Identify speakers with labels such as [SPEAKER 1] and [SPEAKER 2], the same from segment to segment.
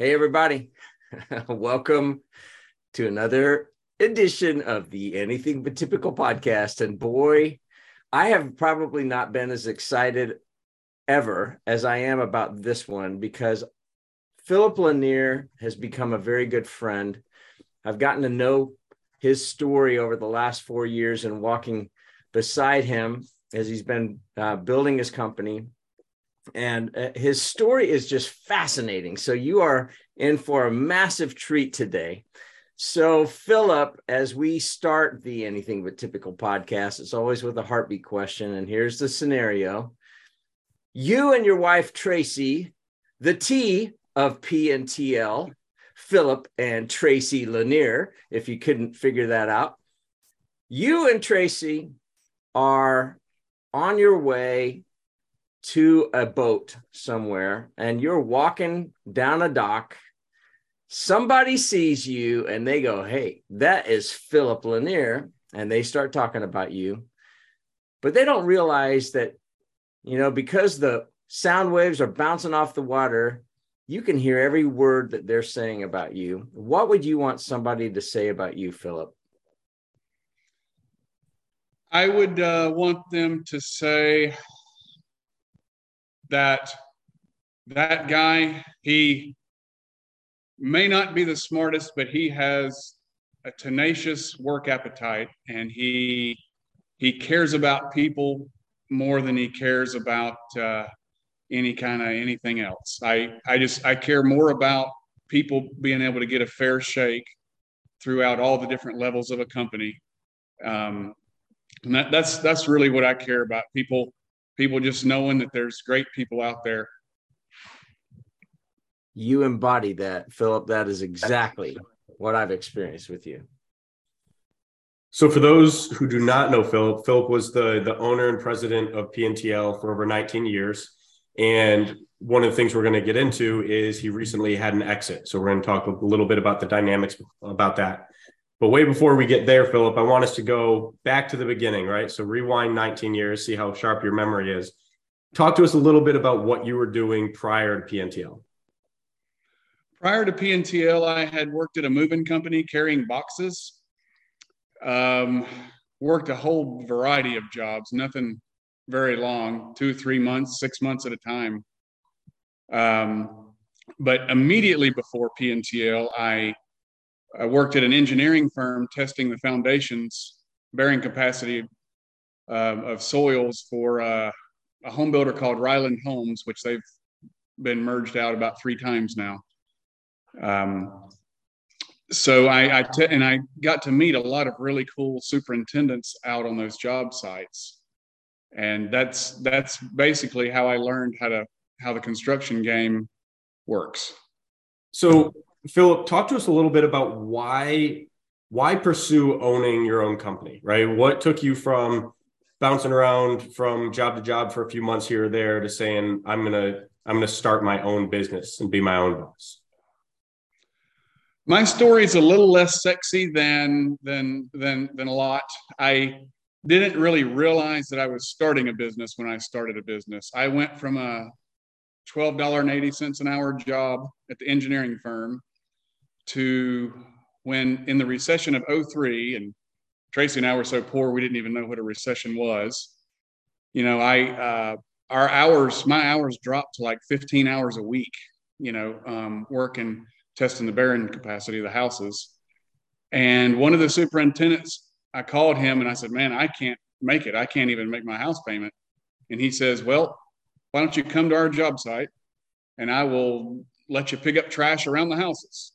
[SPEAKER 1] Hey, everybody. Welcome to another edition of the Anything But Typical podcast. And boy, I have probably not been as excited ever as I am about this one because Philip Lanier has become a very good friend. I've gotten to know his story over the last four years and walking beside him as he's been uh, building his company and uh, his story is just fascinating. So you are in for a massive treat today. So, Philip, as we start the Anything But Typical podcast, it's always with a heartbeat question. And here's the scenario You and your wife, Tracy, the T of P and TL, Philip and Tracy Lanier, if you couldn't figure that out, you and Tracy are on your way to a boat somewhere and you're walking down a dock. Somebody sees you and they go hey that is philip lanier and they start talking about you. But they don't realize that you know because the sound waves are bouncing off the water you can hear every word that they're saying about you. What would you want somebody to say about you philip?
[SPEAKER 2] I would uh, want them to say that that guy, he may not be the smartest, but he has a tenacious work appetite and he he cares about people more than he cares about uh, any kind of anything else. I I just I care more about people being able to get a fair shake throughout all the different levels of a company. Um, and that, that's that's really what I care about. People people just knowing that there's great people out there.
[SPEAKER 1] You embody that, Philip. That is exactly what I've experienced with you.
[SPEAKER 3] So, for those who do not know Philip, Philip was the the owner and president of PNTL for over 19 years. And one of the things we're going to get into is he recently had an exit. So, we're going to talk a little bit about the dynamics about that. But way before we get there, Philip, I want us to go back to the beginning, right? So rewind 19 years, see how sharp your memory is. Talk to us a little bit about what you were doing prior to PNTL.
[SPEAKER 2] Prior to PNTL, I had worked at a moving company carrying boxes. Um, worked a whole variety of jobs, nothing very long, two, three months, six months at a time. Um, but immediately before PNTL, I I worked at an engineering firm testing the foundations bearing capacity uh, of soils for uh, a home builder called Ryland Homes, which they've been merged out about three times now. Um, so I, I te- and I got to meet a lot of really cool superintendents out on those job sites, and that's that's basically how I learned how to how the construction game works.
[SPEAKER 3] So Philip, talk to us a little bit about why why pursue owning your own company, right? What took you from bouncing around from job to job for a few months here or there to saying I'm gonna I'm gonna start my own business and be my own boss?
[SPEAKER 2] My story is a little less sexy than than than than a lot. I didn't really realize that I was starting a business when I started a business. I went from a $12.80 an hour job at the engineering firm to when in the recession of 03 and tracy and i were so poor we didn't even know what a recession was. You know i uh, our hours my hours dropped to like 15 hours a week you know um, working testing the bearing capacity of the houses. And one of the superintendents i called him and i said man i can't make it. I can't even make my house payment. And he says well why don't you come to our job site and i will let you pick up trash around the houses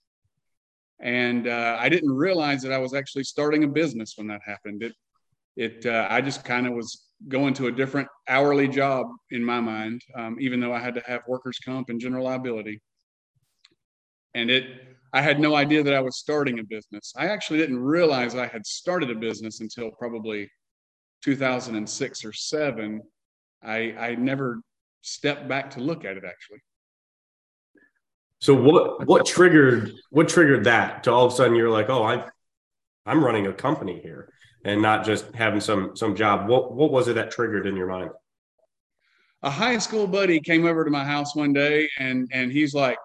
[SPEAKER 2] and uh, I didn't realize that I was actually starting a business when that happened. It, it, uh, I just kind of was going to a different hourly job in my mind, um, even though I had to have workers' comp and general liability. And it, I had no idea that I was starting a business. I actually didn't realize I had started a business until probably 2006 or seven. I, I never stepped back to look at it actually.
[SPEAKER 3] So what what triggered what triggered that to all of a sudden you're like, oh, I I'm running a company here and not just having some some job. What what was it that triggered in your mind?
[SPEAKER 2] A high school buddy came over to my house one day and and he's like,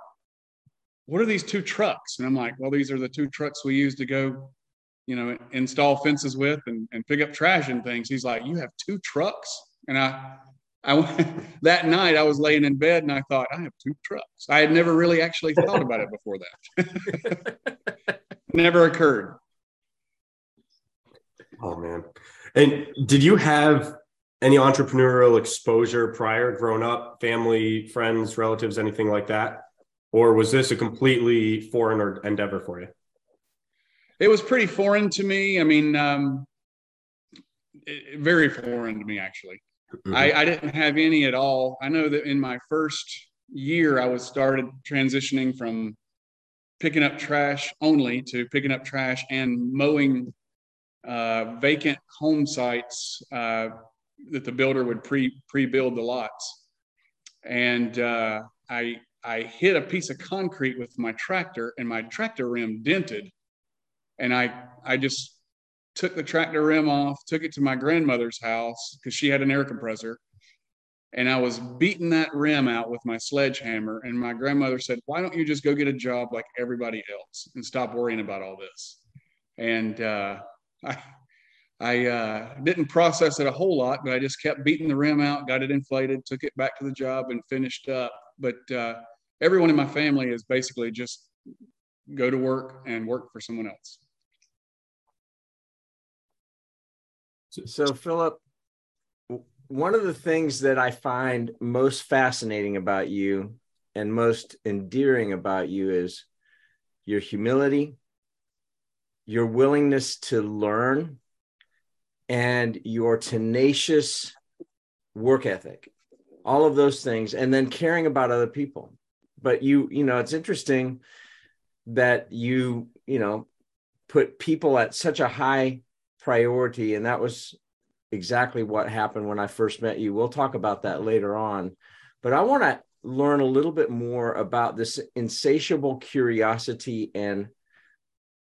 [SPEAKER 2] what are these two trucks? And I'm like, well, these are the two trucks we use to go, you know, install fences with and, and pick up trash and things. He's like, you have two trucks? And I, I that night I was laying in bed and I thought, I have two trucks. I had never really actually thought about it before that. never occurred.
[SPEAKER 3] Oh man. And did you have any entrepreneurial exposure prior growing up, family, friends, relatives, anything like that? Or was this a completely foreign endeavor for you?
[SPEAKER 2] It was pretty foreign to me. I mean, um, very foreign to me, actually. Mm-hmm. I, I didn't have any at all. I know that in my first year, I was started transitioning from picking up trash only to picking up trash and mowing uh, vacant home sites uh, that the builder would pre pre build the lots. And uh, I I hit a piece of concrete with my tractor, and my tractor rim dented. And I I just took the tractor rim off, took it to my grandmother's house because she had an air compressor. And I was beating that rim out with my sledgehammer. And my grandmother said, Why don't you just go get a job like everybody else and stop worrying about all this? And uh, I, I uh, didn't process it a whole lot, but I just kept beating the rim out, got it inflated, took it back to the job, and finished up. But uh, everyone in my family is basically just go to work and work for someone else.
[SPEAKER 1] So, Philip, one of the things that I find most fascinating about you and most endearing about you is your humility, your willingness to learn and your tenacious work ethic. All of those things and then caring about other people. But you you know it's interesting that you you know put people at such a high priority and that was exactly what happened when i first met you we'll talk about that later on but i want to learn a little bit more about this insatiable curiosity and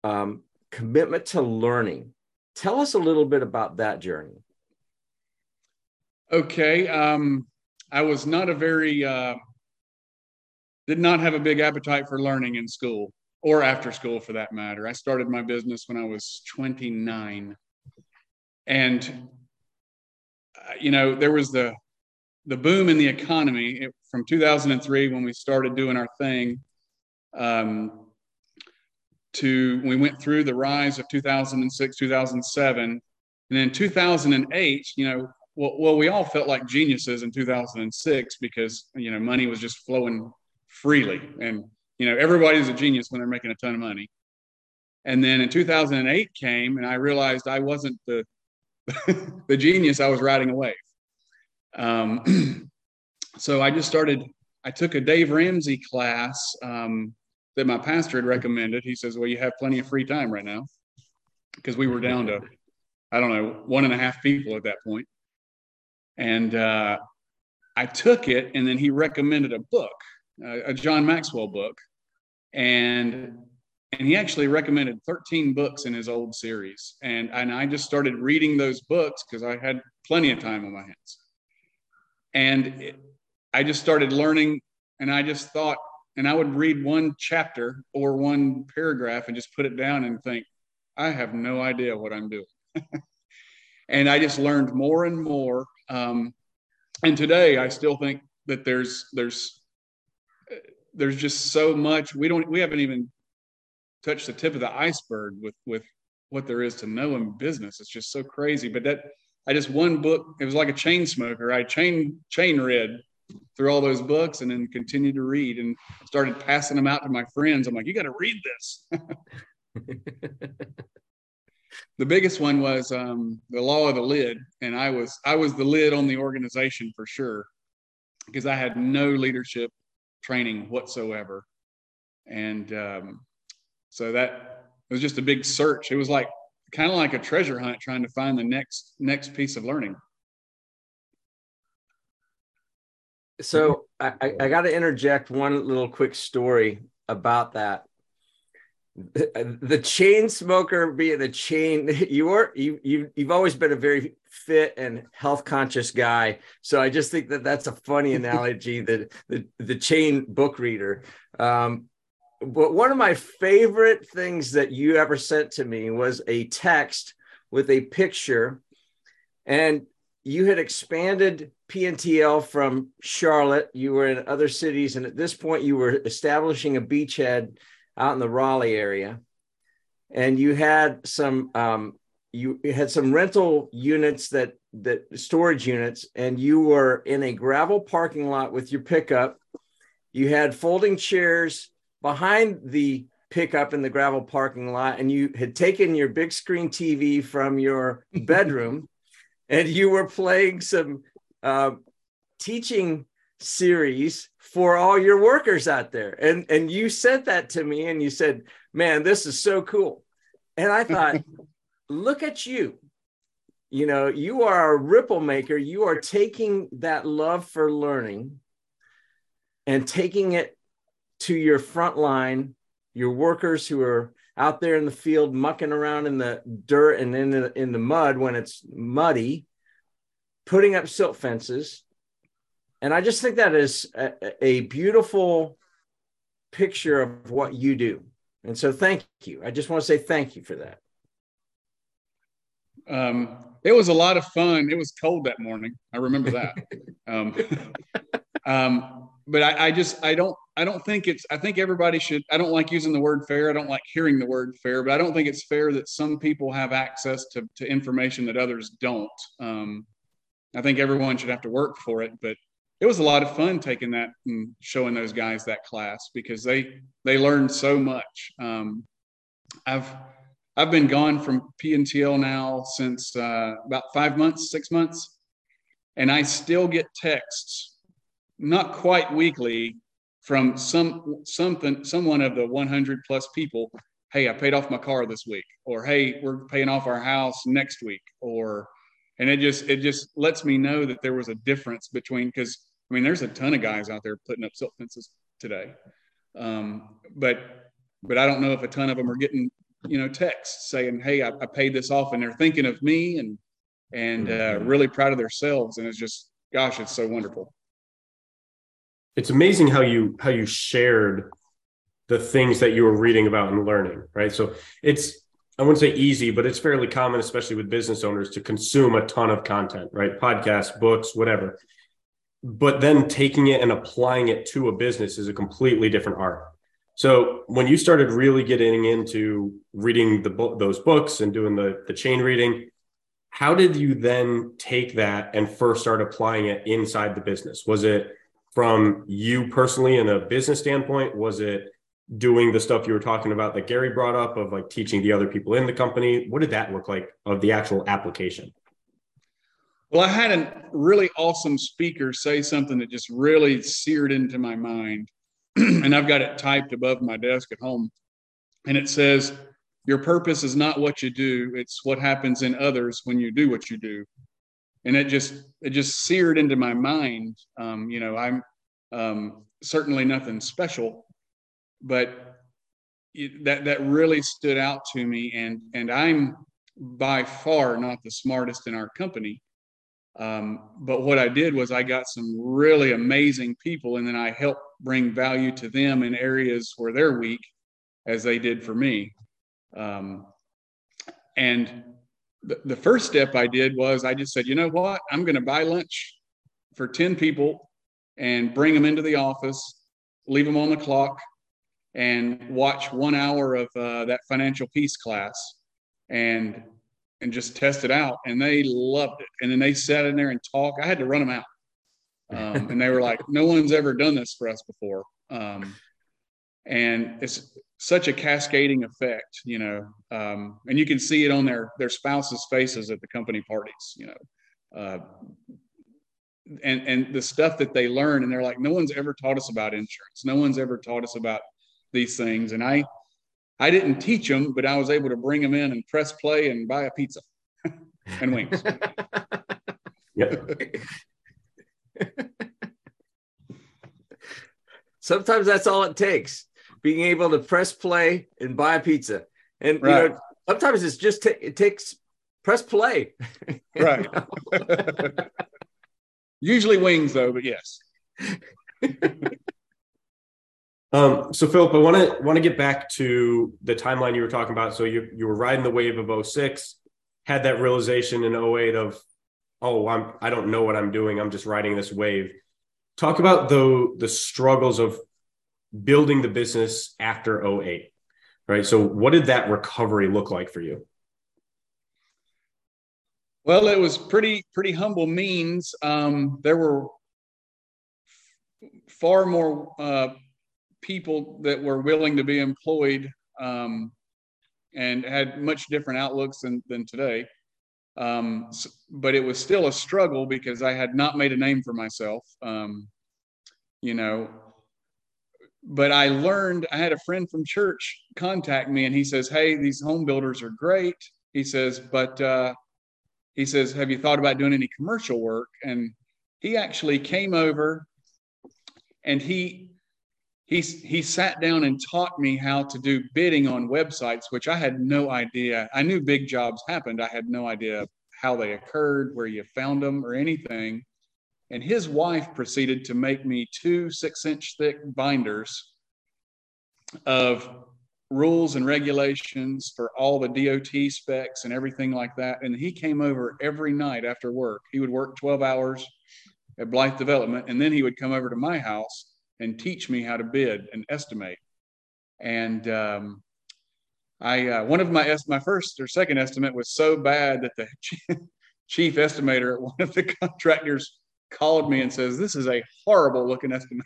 [SPEAKER 1] um, commitment to learning Tell us a little bit about that journey.
[SPEAKER 2] Okay. Um, I was not a very, uh, did not have a big appetite for learning in school or after school for that matter. I started my business when I was 29. And, uh, you know, there was the, the boom in the economy. It, from 2003 when we started doing our thing. Um, to we went through the rise of 2006 2007 and in 2008 you know well, well we all felt like geniuses in 2006 because you know money was just flowing freely. And you know everybody's a genius when they're making a ton of money. And then in 2008 came and i realized i wasn't the the genius i was riding a wave um, so i just started i took a dave ramsey class um, that my pastor had recommended. He says, Well, you have plenty of free time right now because we were down to, I don't know, one and a half people at that point. And uh, I took it, and then he recommended a book, a John Maxwell book. And and he actually recommended 13 books in his old series and and i just started reading those books because i had plenty of time on my hands and it, i just started learning and i just thought and I would read one chapter or one paragraph and just put it down and think, I have no idea what I'm doing. and I just learned more and more. Um, and today I still think that there's there's there's just so much we don't we haven't even touched the tip of the iceberg with with what there is to know in business. It's just so crazy. But that I just one book. It was like a chain smoker. I chain chain read through all those books and then continued to read and started passing them out to my friends. I'm like, you got to read this. the biggest one was um, the law of the lid, and I was I was the lid on the organization for sure because I had no leadership training whatsoever, and um, so that was just a big search. It was like kind of like a treasure hunt trying to find the next next piece of learning.
[SPEAKER 1] so I, I got to interject one little quick story about that. The, the chain smoker being a chain, you are you you you've always been a very fit and health conscious guy. So I just think that that's a funny analogy. that the the chain book reader. Um, but one of my favorite things that you ever sent to me was a text with a picture, and you had expanded PNTL from Charlotte. You were in other cities, and at this point, you were establishing a beachhead out in the Raleigh area, and you had some um, you had some rental units that that storage units, and you were in a gravel parking lot with your pickup. You had folding chairs behind the pickup in the gravel parking lot, and you had taken your big screen TV from your bedroom, and you were playing some uh, teaching series for all your workers out there. And and you sent that to me, and you said, "Man, this is so cool." And I thought, look at you. You know, you are a ripple maker. You are taking that love for learning and taking it to your front line, your workers who are out there in the field mucking around in the dirt and in the, in the mud when it's muddy, putting up silt fences. And I just think that is a, a beautiful picture of what you do. And so thank you. I just want to say thank you for that.
[SPEAKER 2] Um, it was a lot of fun. It was cold that morning. I remember that. um, um, but I, I, just I don't I don't think it's I think everybody should I don't like using the word fair. I don't like hearing the word fair, but I don't think it's fair that some people have access to, to information that others don't. Um, I think everyone should have to work for it, but it was a lot of fun taking that and showing those guys that class because they they learned so much. Um, I've I've been gone from PNTL now since uh, about five months, six months, and I still get texts, not quite weekly, from some something someone of the 100 plus people. Hey, I paid off my car this week, or hey, we're paying off our house next week, or and it just it just lets me know that there was a difference between because I mean there's a ton of guys out there putting up silt fences today, um, but but I don't know if a ton of them are getting you know texts saying hey I, I paid this off and they're thinking of me and and uh, mm-hmm. really proud of themselves and it's just gosh it's so wonderful.
[SPEAKER 3] It's amazing how you how you shared the things that you were reading about and learning right so it's I wouldn't say easy, but it's fairly common, especially with business owners, to consume a ton of content, right? Podcasts, books, whatever. But then taking it and applying it to a business is a completely different art. So when you started really getting into reading the bo- those books and doing the the chain reading, how did you then take that and first start applying it inside the business? Was it from you personally in a business standpoint? Was it doing the stuff you were talking about that Gary brought up of like teaching the other people in the company? What did that look like of the actual application?
[SPEAKER 2] Well, I had a really awesome speaker say something that just really seared into my mind. and I've got it typed above my desk at home. And it says, Your purpose is not what you do, it's what happens in others when you do what you do. And it just, it just seared into my mind. Um, you know, I'm um, certainly nothing special, but it, that that really stood out to me and and i'm by far not the smartest in our company um, but what i did was i got some really amazing people and then i helped bring value to them in areas where they're weak as they did for me um, and the, first step i did was i just said you know what? I'm going to buy lunch for 10 people and bring them into the office leave them on the clock and watch one hour of uh, that financial peace class and and just test it out. And they loved it. And then they sat in there and talked i had to run them out. Um, and they were like no one's ever done this for us before. Um, and it's such a cascading effect you know um, and you can see it on their their spouses faces at the company parties you know uh, and and the stuff that they learn and they're like no one's ever taught us about insurance no one's ever taught us about these things. And I, I didn't teach them, but I was able to bring them in and press play and buy a pizza and wings.
[SPEAKER 1] Sometimes that's all it takes being able to press play and buy a pizza. And right. you know, sometimes it's just t- it takes press play.
[SPEAKER 2] right. Usually wings though, but yes.
[SPEAKER 3] Um, so Philip, I want to want to get back to the timeline you were talking about. So you you were riding the wave of 06, had that realization in 08 of, oh, I'm I don't know what I'm doing. I'm just riding this wave. Talk about the the struggles of building the business after 08. Right. So what did that recovery look like for you?
[SPEAKER 2] Well, it was pretty pretty humble means. Um, there were far more uh, people that were willing to be employed um, and had much different outlooks than, than today. Um, so, but it was still a struggle because I had not made a name for myself. Um, you know, but I learned, I had a friend from church contact me and he says, Hey, these home builders are great. He says, but uh, he says, Have you thought about doing any commercial work? And he actually came over and he he he sat down and taught me how to do bidding on websites, which I had no idea. I knew big jobs happened. I had no idea how they occurred, where you found them, or anything. And his wife proceeded to make me two six inch thick binders of rules and regulations for all the DOT specs and everything like that. And he came over every night after work. He would work 12 hours at Blythe Development, and then he would come over to my house and teach me how to bid and estimate. And um, I uh, one of my my first or second estimate was so bad that the chief estimator at one of the contractors called me and says, "This is a horrible looking estimate."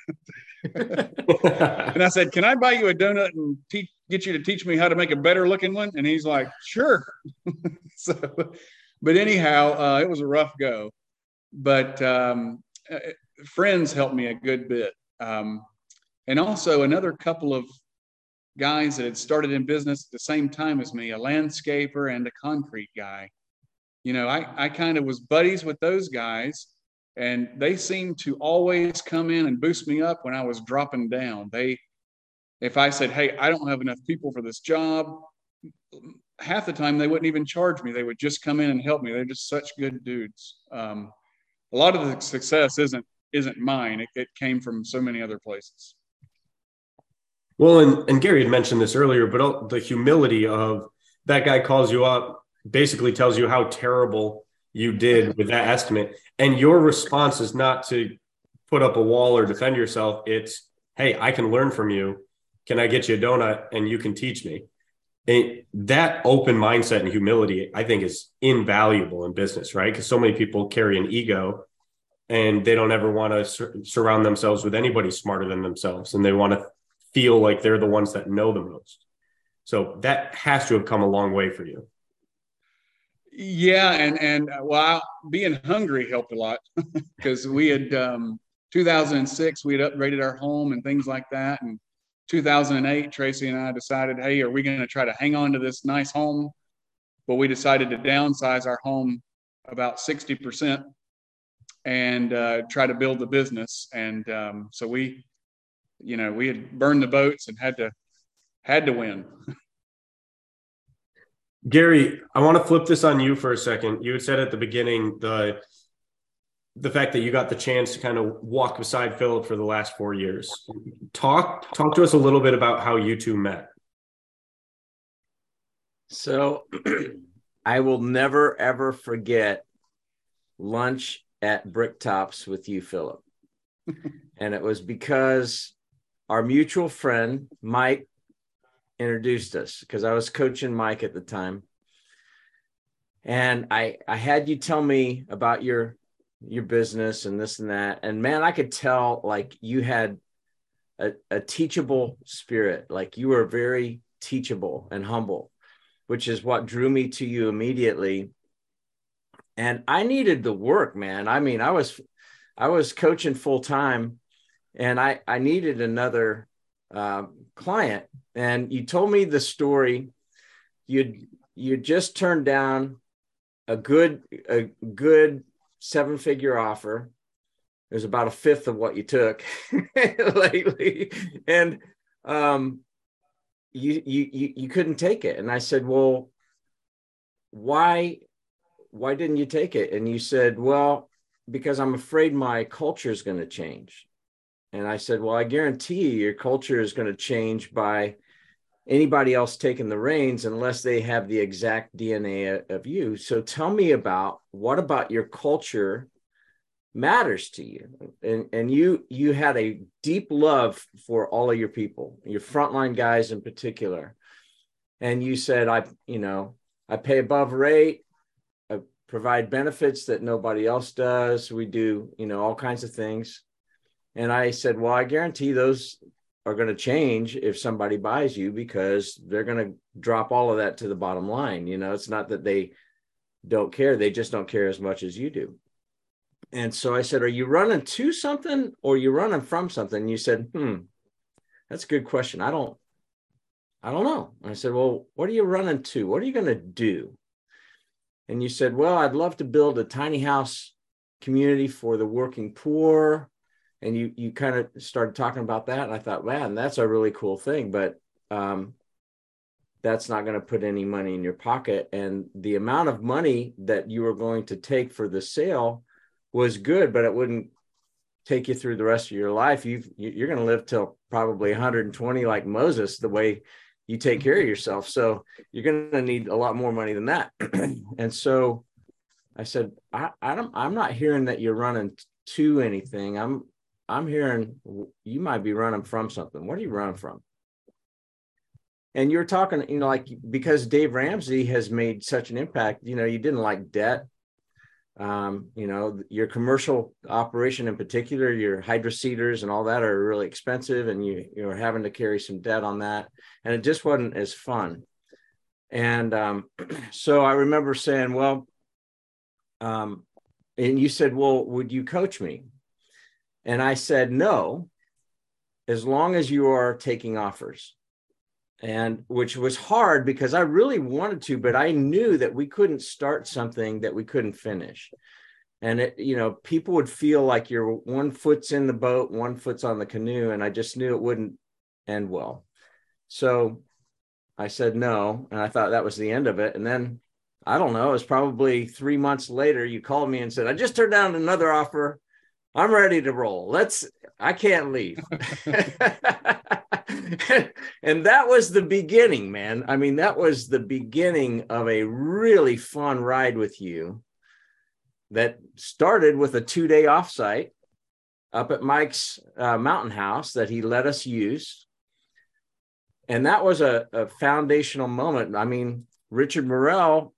[SPEAKER 2] and I said, "Can I buy you a donut and teach, get you to teach me how to make a better looking one?" And he's like, "Sure." so, but anyhow, uh, it was a rough go. But um, uh, friends helped me a good bit. Um, and also another couple of guys that had started in business at the same time as me, a landscaper and a concrete guy. You know, I, I kind of was buddies with those guys, and they seemed to always come in and boost me up when I was dropping down. They, if I said, Hey, I don't have enough people for this job, half the time they wouldn't even charge me. They would just come in and help me. They're just such good dudes. Um, a lot of the success isn't isn't mine. It, it came from so many other places.
[SPEAKER 3] Well, and, and Gary had mentioned this earlier, but the humility of that guy calls you up, basically tells you how terrible you did with that estimate. And your response is not to put up a wall or defend yourself. It's, hey, I can learn from you. Can I get you a donut and you can teach me? And that open mindset and humility, I think, is invaluable in business, right? Because so many people carry an ego and they don't ever want to sur- surround themselves with anybody smarter than themselves and they want to feel like they're the ones that know the most so that has to have come a long way for you
[SPEAKER 2] yeah and and uh, well being hungry helped a lot because we had um 2006 we had upgraded our home and things like that and 2008 tracy and i decided hey are we going to try to hang on to this nice home but we decided to downsize our home about 60% and uh, try to build the business. And um, so we, you know, we had burned the boats and had to had to win.
[SPEAKER 3] Gary, I want to flip this on you for a second. You had said at the beginning the the fact that you got the chance to kind of walk beside Philip for the last four years. Talk talk to us a little bit about how you two met.
[SPEAKER 1] So I will never ever forget lunch at Bricktops with you, Philip. and it was because our mutual friend, Mike, introduced us because I was coaching Mike at the time. And I I had you tell me about your your business and this and that. And man, I could tell like you had a, a teachable spirit. Like you were very teachable and humble, which is what drew me to you immediately and I needed the work, man. I mean, I was I was coaching full time, and I I needed another uh, client. And you told me the story. You you just turned down a good a good seven figure offer. It was about a fifth of what you took lately, and um, you you you couldn't take it. And I said, well, why why didn't you take it? And you said, well, because I'm afraid my culture is going to change. and I said, Well, I guarantee you your culture is going to change by anybody else taking the reins unless they have the exact DNA of you. So tell me about what about your culture matters to you? And and you you had a deep love for all of your people your frontline guys in particular. And you said i you know i pay above rate i provide benefits that nobody else does. We do you know all kinds of things. And i said well i guarantee those are going to change if somebody buys you because they're going to drop all of that to the bottom line you know it's not that they don't care they just don't care as much as you do and so I said, Are you running to something or you running from something? And you said, Hmm, that's a good question. I don't, I don't know. And I said, Well, what are you running to? What are you going to do? And you said, Well, I'd love to build a tiny house community for the working poor. And you you kind of started talking about that. And I thought, man, that's a really cool thing. But um, that's not going to put any money in your pocket. And the amount of money that you are going to take for the sale was good, but it wouldn't take you through the rest of your life. You've, you're going to live till probably 120 like Moses, the way you take care of yourself. So you're going to need a lot more money than that. and so I said, I, I don't, I'm not hearing that you're running to anything. I'm, I'm hearing you might be running from something. What are you running from? And you're talking, you know, like because Dave Ramsey has made such an impact, you know, you didn't like debt um, you know your commercial operation in particular your hydroseeders and all that are really expensive and you you're having to carry some debt on that and it just wasn't as fun and um, so i remember saying well um, and you said well would you coach me and i said no as long as you are taking offers and which was hard because I really wanted to, but I knew that we couldn't start something that we couldn't finish. And it, you know, people would feel like you're one foot's in the boat, one foot's on the canoe, and I just knew it wouldn't end well. So I said no, and I thought that was the end of it. And then I don't know, it was probably three months later. You called me and said, I just turned down another offer. I'm ready to roll. Let's, I can't leave. and that was the beginning, man. I mean, that was the beginning of a really fun ride with you that started with a two day offsite up at Mike's uh, mountain house that he let us use. And that was a, a foundational moment. I mean, Richard Morel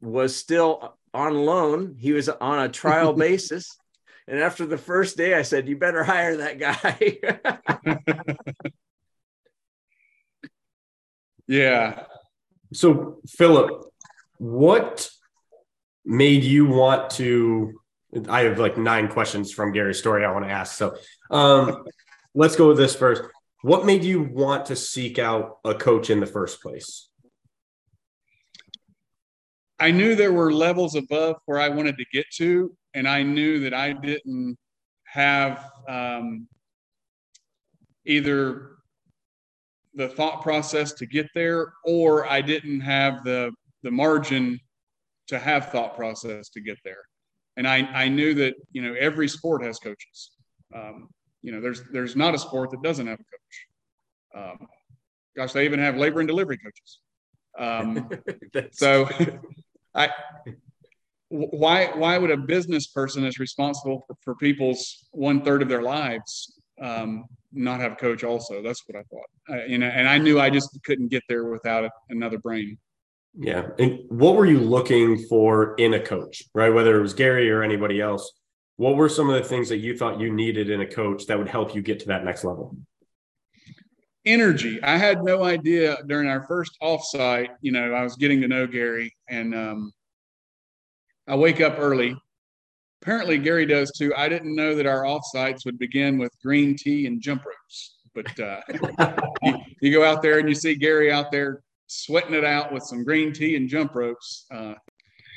[SPEAKER 1] was still on loan, he was on a trial basis. And after the first day, I said, You better hire that guy.
[SPEAKER 2] Yeah.
[SPEAKER 3] So, Philip, what made you want to? I have like nine questions from Gary's story I want to ask. So, um, let's go with this first. What made you want to seek out a coach in the first place?
[SPEAKER 2] I knew there were levels above where I wanted to get to, and I knew that I didn't have um, either the thought process to get there, or I didn't have the the margin to have thought process to get there. And I, I knew that you know every sport has coaches. Um, you know, there's there's not a sport that doesn't have a coach. Um, gosh, they even have labor and delivery coaches. Um, so, I why why would a business person that's responsible for, for people's one third of their lives um, not have a coach also. That's what I thought. Uh, you know, and I knew I just couldn't get there without another brain.
[SPEAKER 3] Yeah. And what were you looking for in a coach, right? Whether it was Gary or anybody else, what were some of the things that you thought you needed in a coach that would help you get to that next level?
[SPEAKER 2] Energy. I had no idea during our first offsite, you know, I was getting to know Gary and um, I wake up early apparently Gary does too. I didn't know that our offsites would begin with green tea and jump ropes, but uh, you, you, go out there and you see Gary out there sweating it out with some green tea and jump ropes. Uh,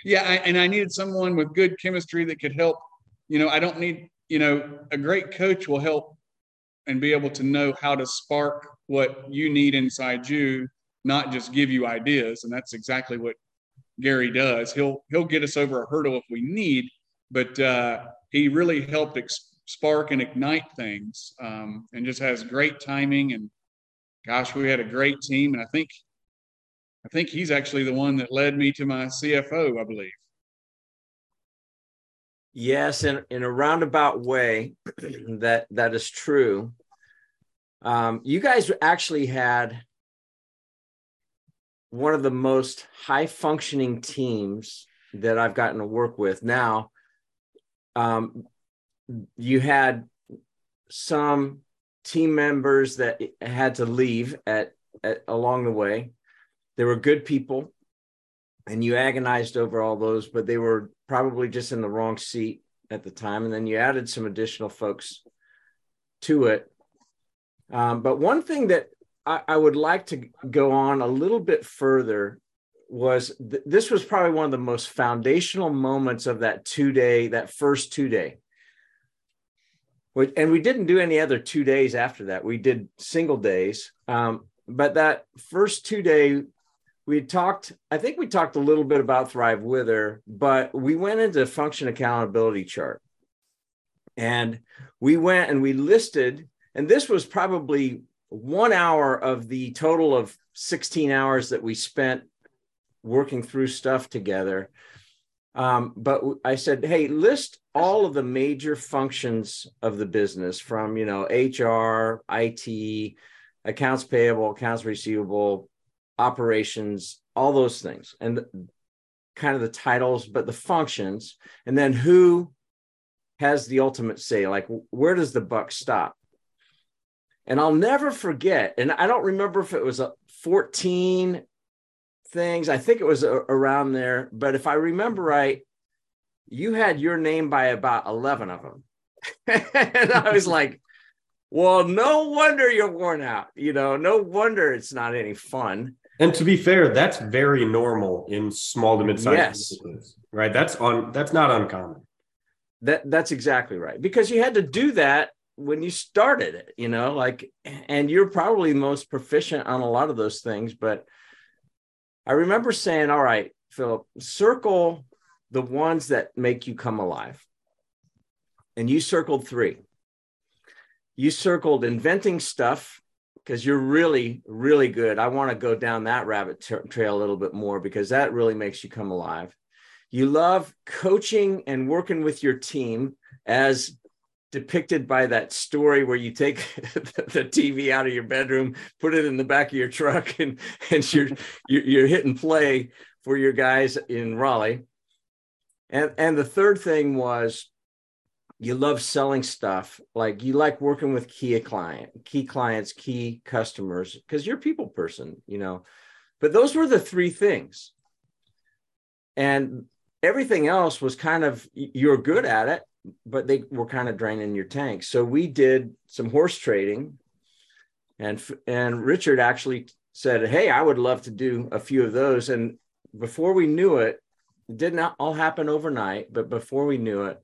[SPEAKER 2] yeah, I, and I needed someone with good chemistry that could help. You know, I don't need. You know, a great coach will help and be able to know how to spark what you need inside you, not just give you ideas. And that's exactly what Gary does. He'll he'll get us over a hurdle if we need, but uh, he really helped ex- spark and ignite things, um, and just has great timing. And gosh, we had a great team, and I think I think he's actually the one that led me to my CFO, I believe.
[SPEAKER 1] Yes, in, in a roundabout way, that that is true. Um, you guys actually had one of the most high functioning teams that I've gotten to work with. Now, um, you had some team members that had to leave at, at along the way. They were good people, and you agonized over all those, but they were probably just in the wrong seat at the time. And then you added some additional folks to it. Um, but one thing that I, I, would like to go on a little bit further was th- this was probably one of the most foundational moments of that two day, that first two day. And we didn't do any other two days after that. We did single days. Um, but that first two day we talked i think we talked a little bit about thrive wither but we went into function accountability chart and we went and we listed and this was probably one hour of the total of 16 hours that we spent working through stuff together um, but i said hey list all of the major functions of the business from you know hr it accounts payable accounts receivable operations, all those things, and kind of the titles, but the functions, and then who has the ultimate say? Like, where does the buck stop? And I'll never forget, and I don't remember if it was a 14 things, I think it was a, around there, but if I remember right, you had your name by about 11 of them. and I was like, well, no wonder you're worn out. You know, no wonder it's not any fun.
[SPEAKER 3] And to be fair, that's very normal in small to mid-sized yes. businesses, right? That's on that's not uncommon.
[SPEAKER 1] That that's exactly right. Because you had to do that when you started it, you know, like and you're probably most proficient on a lot of those things, but I remember saying, "All right, Philip, circle the ones that make you come alive." And you circled 3. You circled inventing stuff because you're really, really good. I want to go down that rabbit tra- trail a little bit more because that really makes you come alive. You love coaching and working with your team as depicted by that story where you take the TV out of your bedroom, put it in the back of your truck, and and you're you're hitting play for your guys in Raleigh. And and the third thing was you love selling stuff. Like you like working with key client key clients key customers because you're a people person you know? But those were the three things. And everything else was kind of you're good at it but they were kind of draining your tank. So we did some horse trading and and richard actually said hey i would love to do a few of those. And before we knew it, it did not all happen overnight but before we knew it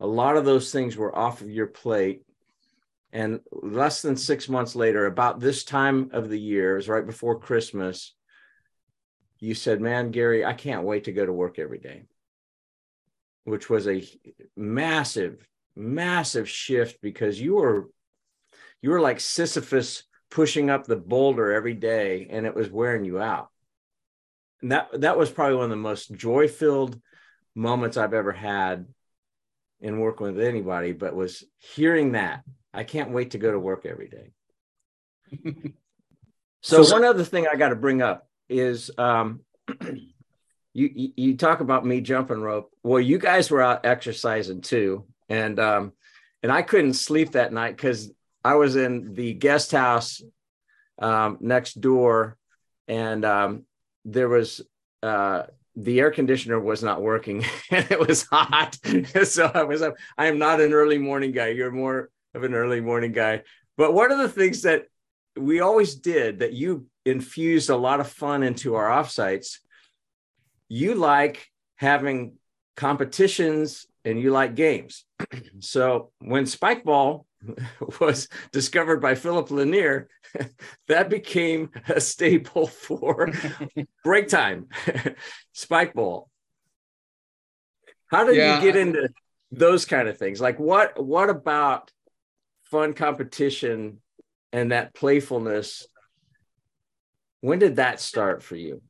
[SPEAKER 1] a lot of those things were off of your plate. And less than six months later, about this time of the year, is right before Christmas, you said, Man, Gary, I can't wait to go to work every day, which was a massive, massive shift because you were you were like Sisyphus pushing up the boulder every day and it was wearing you out. And that that was probably one of the most joy-filled moments I've ever had in working with anybody, but was hearing that. I can't wait to go to work every day. so, so, one other thing I got to bring up is um, you, you, talk about me jumping rope. Well, you guys were out exercising too, and um, and I couldn't sleep that night because I was in the guest house um, next door, and um, there was uh, the air conditioner was not working and it was hot. so I was up. I am not an early morning guy. You're more of an early morning guy. But one of the things that we always did that you infused a lot of fun into our offsites, you like having competitions and you like games. so when Spikeball was discovered by Philip Lanier, that became a staple for break time, spike ball. How did yeah, you get into those kind of things. Like what what about fun competition and that playfulness? When did that start for you?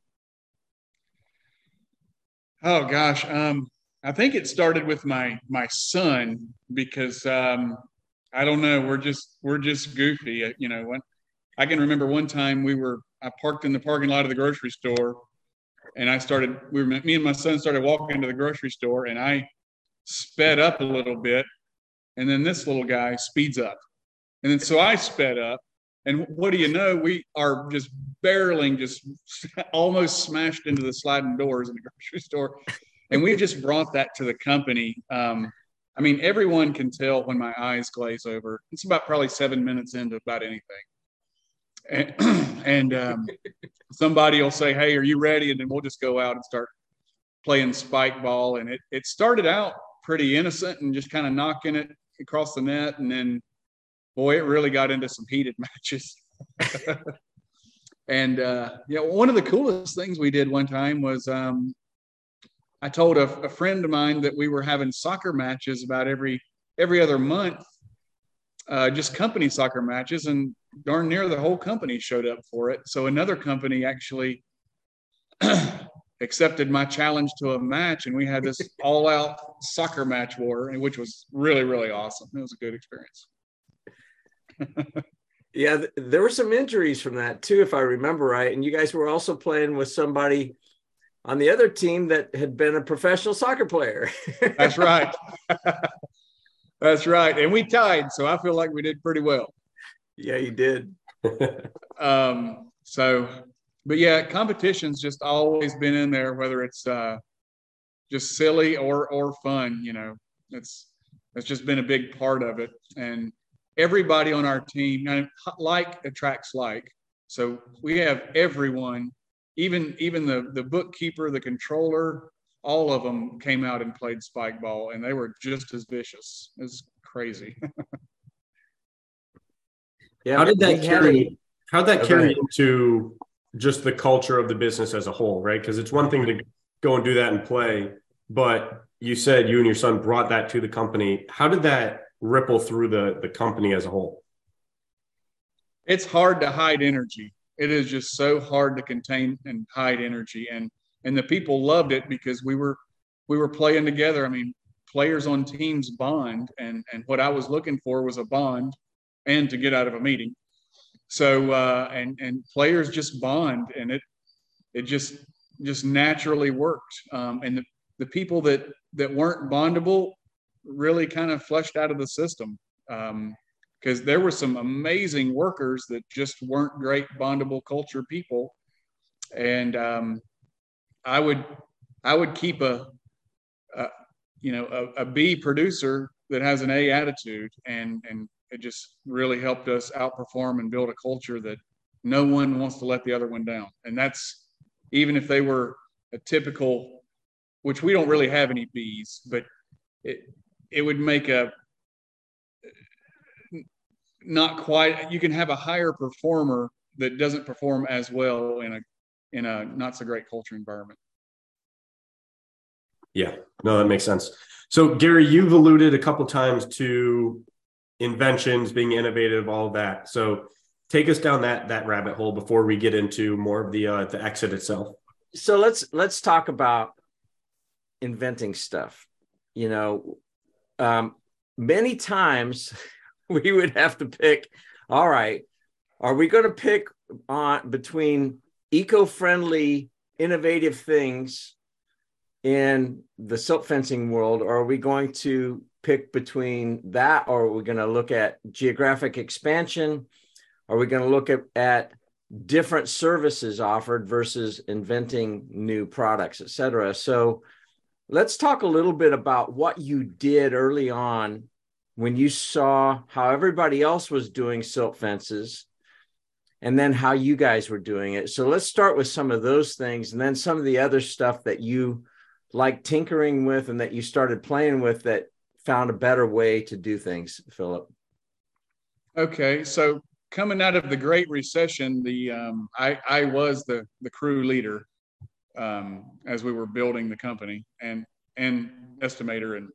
[SPEAKER 2] Oh gosh, um, I think it started with my my son because um, I don't know, we're just we're just goofy, uh, you know. When I can remember one time we were I parked in the parking lot of the grocery store, and I started we were me and my son started walking to the grocery store, and I sped up a little bit, and then this little guy speeds up, and then so I sped up, and what do you know? We are just barreling, just almost smashed into the sliding doors in the grocery store. And we've just brought that to the company. Um, I mean, everyone can tell when my eyes glaze over. It's about probably seven minutes into about anything. And, and um, somebody will say, Hey, are you ready? And then we'll just go out and start playing spike ball. And it, it started out pretty innocent and just kind of knocking it across the net. And then boy, it really got into some heated matches. and uh, yeah, one of the coolest things we did one time was um, I told a, a, friend of mine that we were having soccer matches about every every other month, uh, just company soccer matches, and darn near the whole company showed up for it. So another company actually accepted my challenge to a match, and we had this all out soccer match war, which was really really awesome. It was a good experience
[SPEAKER 1] yeah, th- there were some injuries from that too, if I remember right. And you guys were also playing with somebody on the other team that had been a professional soccer player.
[SPEAKER 2] That's right. That's right. And we tied, so I feel like we did pretty well.
[SPEAKER 1] Yeah, you did.
[SPEAKER 2] um, so, but yeah, competition's just always been in there, whether it's uh, just silly or or fun. You know, it's it's just been a big part of it. And everybody on our team, and like attracts like. So we have everyone, even even the the bookkeeper, the controller, all of them came out and played spike ball, and they were just as vicious. It's crazy.
[SPEAKER 3] yeah. How did that carry? How did that oh, carry into just the culture of the business as a whole, right? Because it's one thing to go and do that and play, but you said you and your son brought that to the company. How did that ripple through the the company as a whole?
[SPEAKER 2] It's hard to hide energy. It is just so hard to contain and hide energy, and and the people loved it because we were we were playing together. I mean, players on teams bond, and and what I was looking for was a bond, and to get out of a meeting. So uh, and and players just bond, and it it just just naturally worked. Um, and the, the people that that weren't bondable really kind of flushed out of the system because um, there were some amazing workers that just weren't great bondable culture people. And um, i would i would keep a, a you know a, a b producer that has an a attitude and and it just really helped us outperform and build a culture that no one wants to let the other one down. And that's even if they were a typical which we don't really have any b's but it, it would make a not quite you can have a higher performer that doesn't perform as well in a in a not so great culture environment.
[SPEAKER 3] Yeah. No that makes sense. So gary you've alluded a couple times to inventions being innovative all of that. So take us down that that rabbit hole before we get into more of the uh, the exit itself.
[SPEAKER 1] So let's let's talk about inventing stuff. You know um, many times we would have to pick all right are we going to pick on between eco-friendly innovative things in the silt fencing world or are we going to pick between that or are we going to look at geographic expansion? Are we going to look at, at different services offered versus inventing new products et cetera? So let's talk a little bit about what you did early on when you saw how everybody else was doing silt fences and then how you guys were doing it. So let's start with some of those things and then some of the other stuff that you like tinkering with and that you started playing with that found a better way to do things, Philip.
[SPEAKER 2] Okay, so coming out of the Great Recession, the um, I, I was the the crew leader um, as we were building the company and and estimator and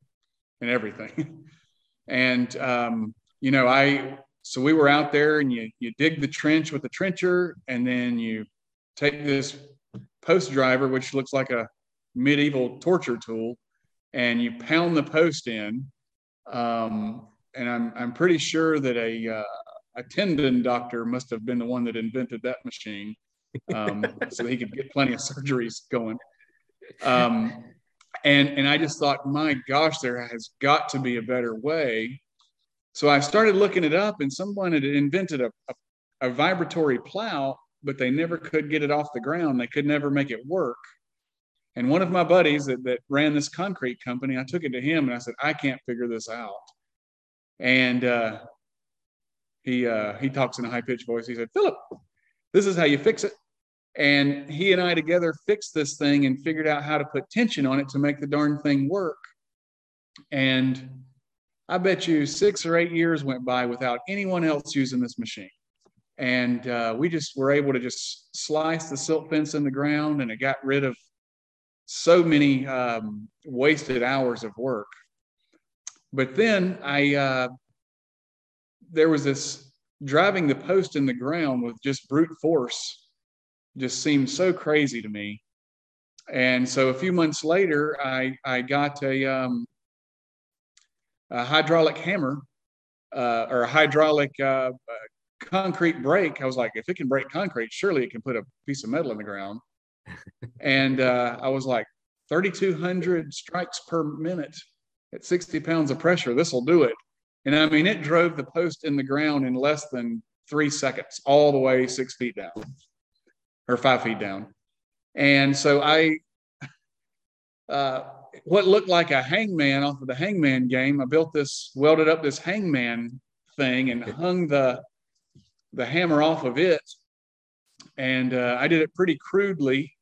[SPEAKER 2] and everything. and um, you know, I so we were out there and you you dig the trench with the trencher, and then you take this post driver, which looks like a medieval torture tool, and you pound the post in. Um, and I'm I'm pretty sure that a uh, a tendon doctor must have been the one that invented that machine, um, so he could get plenty of surgeries going. Um, and and I just thought, my gosh, there has got to be a better way. So I started looking it up, and someone had invented a, a, a vibratory plow, but they never could get it off the ground. They could never make it work. And one of my buddies that, that ran this concrete company, I took it to him and I said, I can't figure this out. And uh, he uh, he talks in a high pitched voice. He said, Philip, this is how you fix it. And he and I together fixed this thing and figured out how to put tension on it to make the darn thing work. And I bet you six or eight years went by without anyone else using this machine. And uh, we just were able to just slice the silt fence in the ground, and it got rid of so many um, wasted hours of work. But then I, uh, there was this driving the post in the ground with just brute force just seemed so crazy to me. And so a few months later, I, I got a, um, a hydraulic hammer uh, or a hydraulic uh, concrete brake. I was like, if it can break concrete, surely it can put a piece of metal in the ground. and uh, I was like, 3,200 strikes per minute at 60 pounds of pressure. This will do it. And I mean, it drove the post in the ground in less than three seconds, all the way six feet down or five feet down. And so I, uh, what looked like a hangman off of the hangman game, I built this, welded up this hangman thing and hung the, the hammer off of it. And uh, I did it pretty crudely.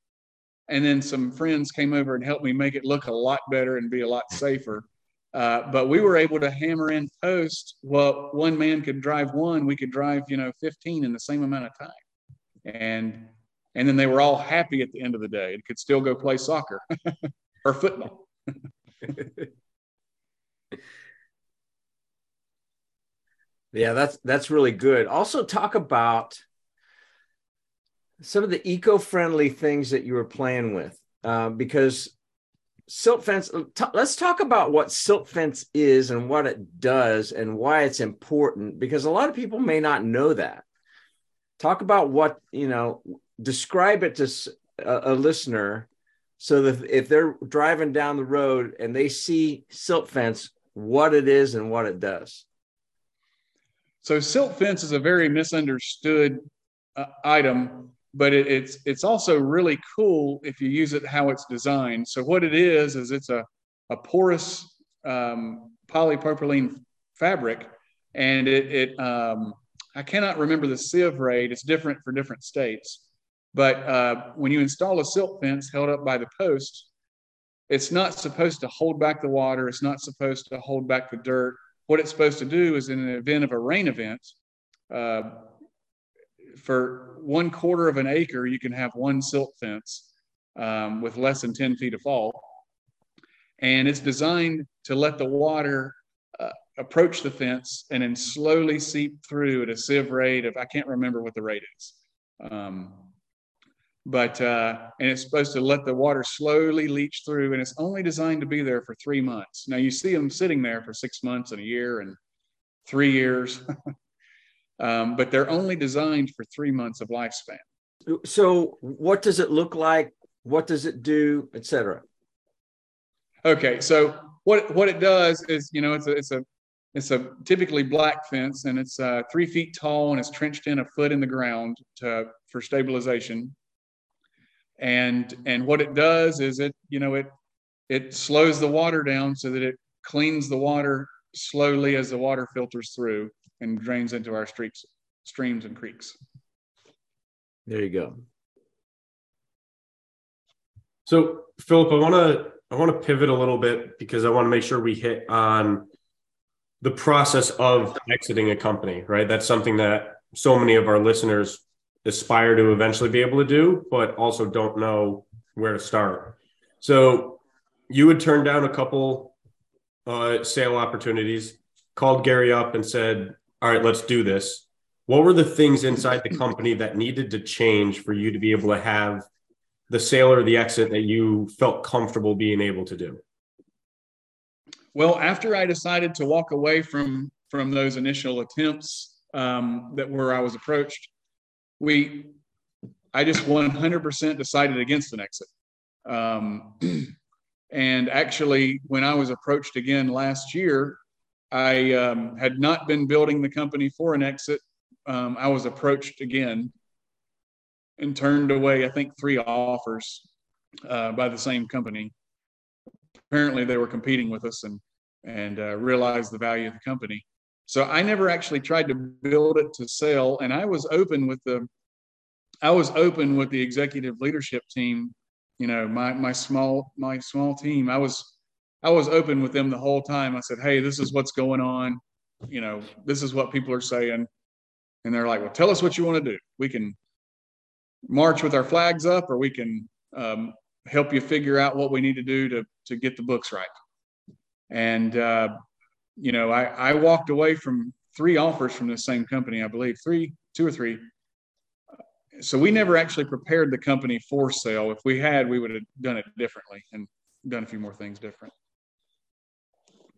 [SPEAKER 2] And then some friends came over and helped me make it look a lot better and be a lot safer. Uh, but we were able to hammer in post. Well, one man could drive one, we could drive, you know, 15 in the same amount of time. And and then they were all happy at the end of the day and could still go play soccer or football.
[SPEAKER 1] yeah, that's that's really good. Also, talk about some of the eco-friendly things that you were playing with, uh, because silt fence. T- let's talk about what silt fence is and what it does and why it's important, because a lot of people may not know that. Talk about what you know describe it to a, a listener so that if they're driving down the road and they see silt fence, what it is and what it does.
[SPEAKER 2] So silt fence is a very misunderstood uh, item, but it, it's it's also really cool if you use it how it's designed. So what it is is it's a a porous um, polypropylene fabric, and it it um, I cannot remember the sieve rate. It's different for different states, but uh, when you install a silt fence held up by the post, it's not supposed to hold back the water. It's not supposed to hold back the dirt. What it's supposed to do is, in an event of a rain event, uh, for one quarter of an acre, you can have one silt fence um, with less than 10 feet of fall. And it's designed to let the water uh, approach the fence and then slowly seep through at a sieve rate of, I can't remember what the rate is. Um, but uh, and it's supposed to let the water slowly leach through and it's only designed to be there for three months now you see them sitting there for six months and a year and three years um, but they're only designed for three months of lifespan.
[SPEAKER 1] So what does it look like? What does it do etc
[SPEAKER 2] okay so what what it does is you know it's a it's a it's a typically black fence and it's uh, three feet tall and it's trenched in a foot in the ground to, for stabilization. And and what it does is it you know it it slows the water down so that it cleans the water slowly as the water filters through and drains into our streets streams and creeks.
[SPEAKER 1] There you go.
[SPEAKER 3] So philip i want to i want to pivot a little bit because i want to make sure we hit on the process of exiting a company right? That's something that so many of our listeners aspire to eventually be able to do, but also don't know where to start. So you would turn down a couple uh, sale opportunities, called Gary up and said, All right, let's do this. What were the things inside the company that needed to change for you to be able to have the sale or the exit that you felt comfortable being able to do?
[SPEAKER 2] Well, after I decided to walk away from from those initial attempts um, that where I was approached, we I just 100% decided against an exit. Um, and actually, when I was approached again last year, I um, had not been building the company for an exit. Um, I was approached again and turned away, I think, three offers uh, by the same company. Apparently, they were competing with us and and uh, realized the value of the company. So I never actually tried to build it to sell, and I was open with the I was open with the executive leadership team. You know, my my small my small team. I was I was open with them the whole time. I said, "Hey, this is what's going on. You know, this is what people are saying." And they're like, "Well, tell us what you want to do. We can march with our flags up, or we can um, help you figure out what we need to do to to get the books right." And uh, you know, I I walked away from three offers from the same company, I believe, three, two or three, so we never actually prepared the company for sale. If we had, we would have done it differently and done a few more things different.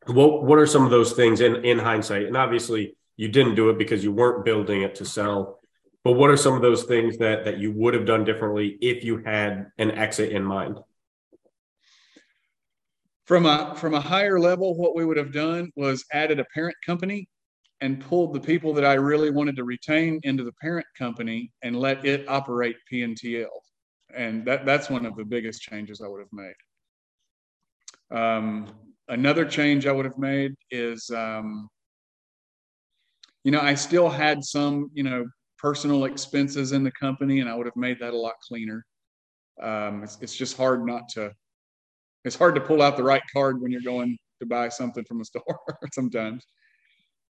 [SPEAKER 3] What What are some of those things in in hindsight? And obviously, you didn't do it because you weren't building it to sell. But what are some of those things that that you would have done differently if you had an exit in mind?
[SPEAKER 2] From a from a higher level, what we would have done was added a parent company and pulled the people that I really wanted to retain into the parent company and let it operate PNTL. And that, that's one of the biggest changes I would have made. Um, another change I would have made is, um, you know, I still had some, you know, personal expenses in the company, and I would have made that a lot cleaner. Um, it's, it's just hard not to, it's hard to pull out the right card when you're going to buy something from a store sometimes.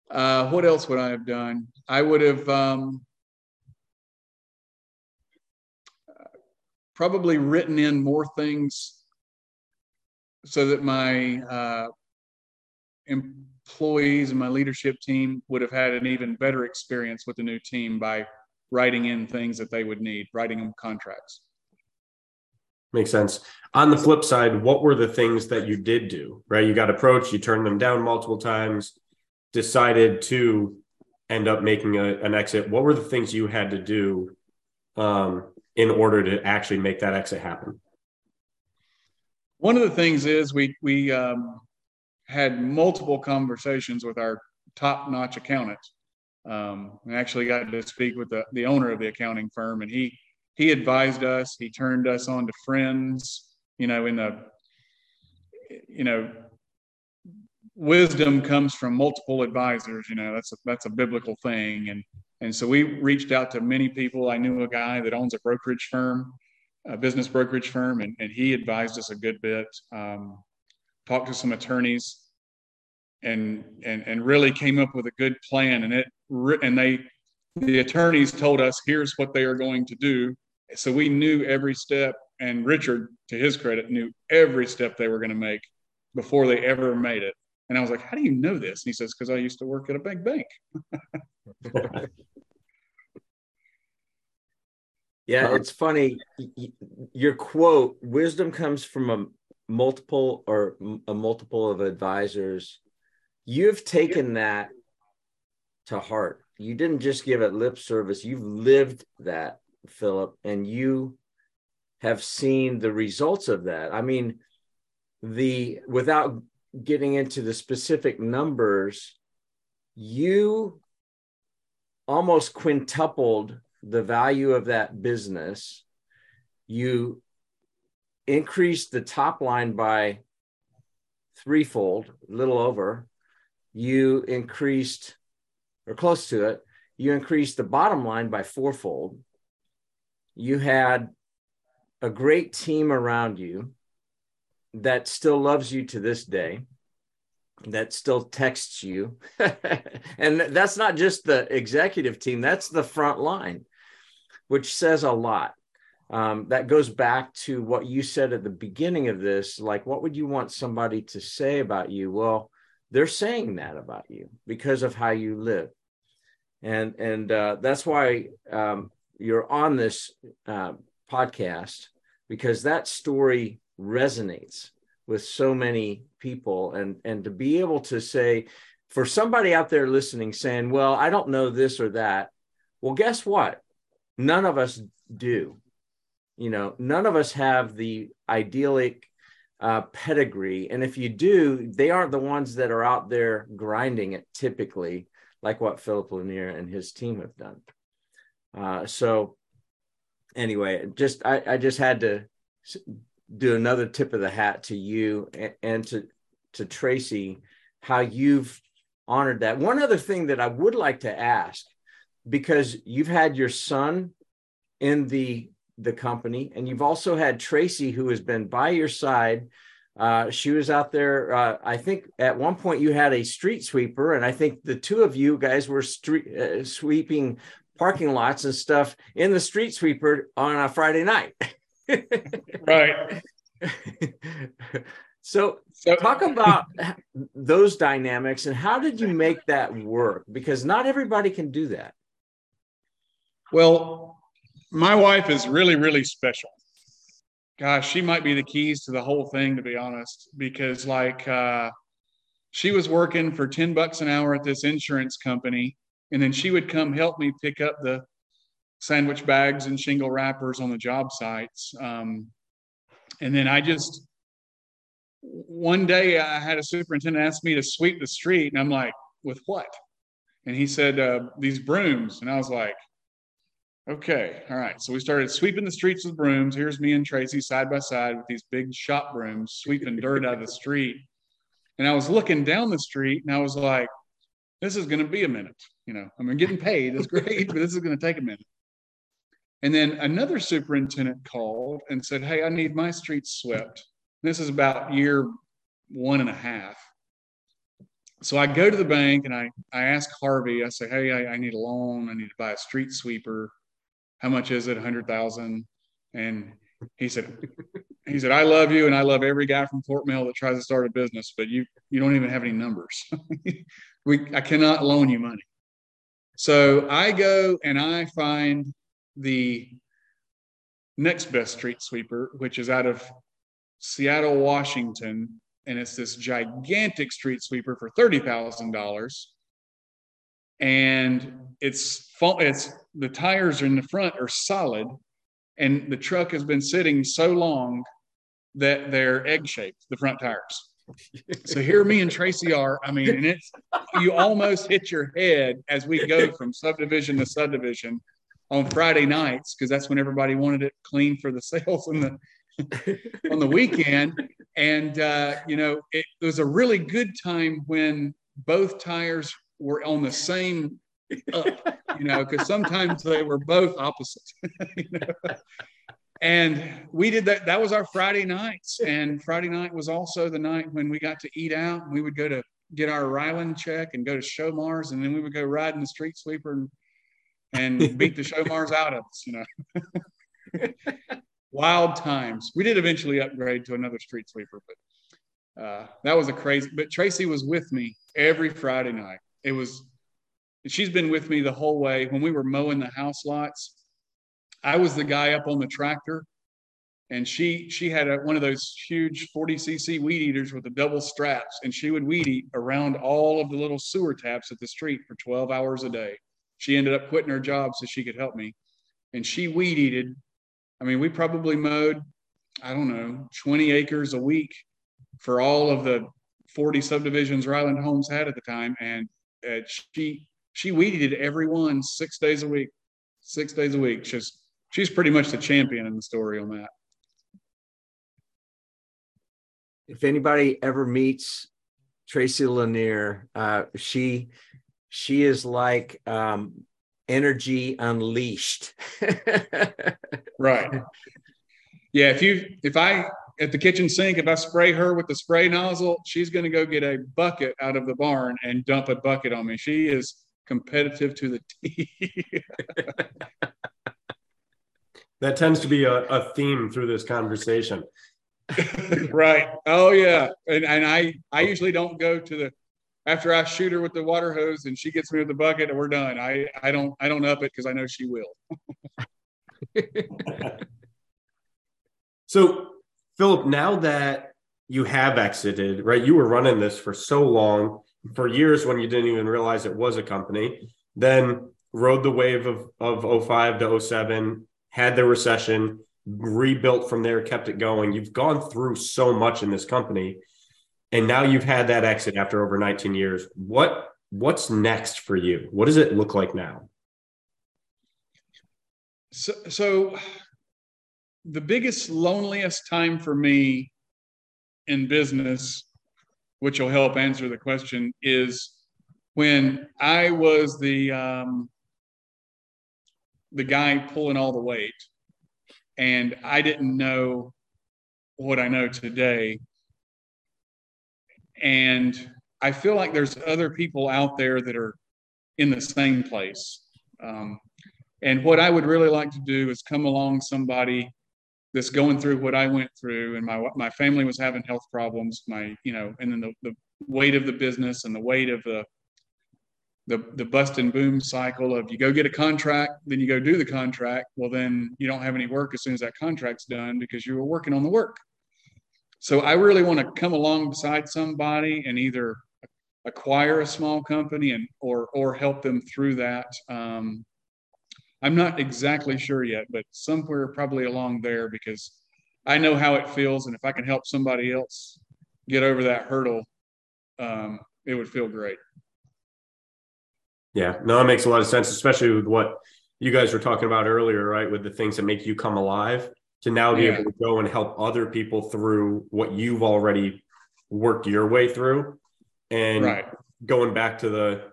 [SPEAKER 2] Uh, what else would I have done? I would have um, probably written in more things so that my uh, employees and my leadership team would have had an even better experience with the new team by writing in things that they would need, writing them contracts.
[SPEAKER 3] Makes sense. On the flip side, what were the things that you did do? Right, you got approached, you turned them down multiple times decided to end up making a, an exit, what were the things you had to do um, in order to actually make that exit happen?
[SPEAKER 2] One of the things is we we um, had multiple conversations with our top-notch accountant. Um, we actually got to speak with the, the owner of the accounting firm, and he he advised us. He turned us on to friends. You know, in the you know wisdom comes from multiple advisors. You know, that's a, that's a biblical thing. And, and so we reached out to many people. I knew a guy that owns a brokerage firm, a business brokerage firm, and, and he advised us a good bit. Um, talked to some attorneys and, and, and really came up with a good plan. And it, and they, the attorneys told us, here's what they are going to do. So we knew every step and Richard, to his credit, knew every step they were going to make before they ever made it. And I was like, how do you know this? And he says, because I used to work at a big bank.
[SPEAKER 1] yeah, uh-huh. it's funny. Your quote, wisdom comes from a multiple or a multiple of advisors. You've taken that to heart. You didn't just give it lip service. You've lived that, Philip, and you have seen the results of that. I mean, the without getting into the specific numbers, you almost quintupled the value of that business. You increased the top line by threefold, a little over. You increased, or close to it, you increased the bottom line by fourfold. You had a great team around you that still loves you to this day that still texts you and that's not just the executive team that's the front line which says a lot um, that goes back to what you said at the beginning of this. Like, what would you want somebody to say about you? Well, they're saying that about you because of how you live, and and uh, that's why um, you're on this uh, podcast because that story resonates with so many people, and and to be able to say for somebody out there listening saying, well, I don't know this or that. Well, guess what? None of us do. You know, none of us have the idyllic uh, pedigree. And if you do, they aren't the ones that are out there grinding it typically, like what Philip Lanier and his team have done. Uh, so, anyway, just I, I just had to do another tip of the hat to you and, and to to Tracy, how you've honored that. One other thing that I would like to ask, because you've had your son in the the company, and you've also had Tracy, who has been by your side. Uh, she was out there. Uh, I think at one point you had a street sweeper, and I think the two of you guys were street uh, sweeping parking lots and stuff in the street sweeper on a Friday night.
[SPEAKER 2] right.
[SPEAKER 1] So, so talk about those dynamics and how did you make that work? Because not everybody can do that.
[SPEAKER 2] Well, my wife is really, really special. Gosh, she might be the keys to the whole thing, to be honest, because like uh, she was working for 10 bucks an hour at this insurance company, and then she would come help me pick up the sandwich bags and shingle wrappers on the job sites. Um, and then I just, one day I had a superintendent ask me to sweep the street, and I'm like, with what? And he said, uh, these brooms. And I was like, okay, all right. So we started sweeping the streets with brooms. Here's me and Tracy side by side with these big shop brooms, sweeping dirt out of the street. And I was looking down the street and I was like, this is going to be a minute. You know, I mean, getting paid is great, but this is going to take a minute. And then another superintendent called and said, Hey, I need my streets swept. This is about year one and a half. So I go to the bank and I, I ask Harvey, I say, Hey, I, I need a loan. I need to buy a street sweeper. How much is it? A hundred thousand. And he said, he said, I love you and I love every guy from Fort Mill that tries to start a business, but you you don't even have any numbers. we I cannot loan you money. So I go and I find the next best street sweeper, which is out of Seattle, Washington, and it's this gigantic street sweeper for thirty thousand dollars. And it's it's the tires in the front are solid, and the truck has been sitting so long that they're egg shaped. The front tires. so here me and Tracy are. I mean, and it's you almost hit your head as we go from subdivision to subdivision on Friday nights because that's when everybody wanted it clean for the sales on the on the weekend. And uh, you know, it, it was a really good time when both tires were on the same up, you know, because sometimes they were both opposite. you know? And we did that. That was our Friday nights. And Friday night was also the night when we got to eat out. We would go to get our Ryland check and go to Showmars, and then we would go ride in the street sweeper and and beat the Showmars out of us, you know. Wild times. We did eventually upgrade to another street sweeper, but uh, that was a crazy. But Tracy was with me every Friday night. It was, she's been with me the whole way. When we were mowing the house lots, I was the guy up on the tractor, and she she had a, one of those huge 40 cc weed eaters with the double straps, and she would weed eat around all of the little sewer taps at the street for 12 hours a day she ended up quitting her job so she could help me. And she weed eated. I mean, we probably mowed, I don't know, 20 acres a week for all of the 40 subdivisions Ryland Homes had at the time. And uh, she she weeded every one six days a week, six days a week. She's she's pretty much the champion in the story on that.
[SPEAKER 1] If anybody ever meets Tracy Lanier, uh, she she is like um, energy unleashed.
[SPEAKER 2] right. Yeah. If you, if I, at the kitchen sink, if I spray her with the spray nozzle, she's going to go get a bucket out of the barn and dump a bucket on me. She is competitive to the T.
[SPEAKER 3] That tends to be a, a theme through this conversation.
[SPEAKER 2] right. Oh yeah. And and I I usually don't go to the after I shoot her with the water hose and she gets me with the bucket and we're done. I I don't I don't up it because I know she will.
[SPEAKER 3] so Philip, now that you have exited, right? You were running this for so long, for years when you didn't even realize it was a company. Then rode the wave of of 05 to 07, had the recession, rebuilt from there, kept it going. You've gone through so much in this company and now you've had that exit after over 19 years what what's next for you what does it look like now
[SPEAKER 2] so, so the biggest loneliest time for me in business which will help answer the question is when i was the um, the guy pulling all the weight and i didn't know what i know today and I feel like there's other people out there that are in the same place. Um, and what I would really like to do is come along somebody that's going through what I went through, and my my family was having health problems. My you know, and then the, the weight of the business and the weight of the the the bust and boom cycle of you go get a contract, then you go do the contract. Well, then you don't have any work as soon as that contract's done because you were working on the work. So I really want to come alongside somebody and either acquire a small company and or or help them through that. Um, I'm not exactly sure yet, but somewhere probably along there because I know how it feels, and if I can help somebody else get over that hurdle, um, it would feel great.
[SPEAKER 3] Yeah, no, it makes a lot of sense, especially with what you guys were talking about earlier, right? With the things that make you come alive to now be yeah. able to go and help other people through what you've already worked your way through and right. going back to the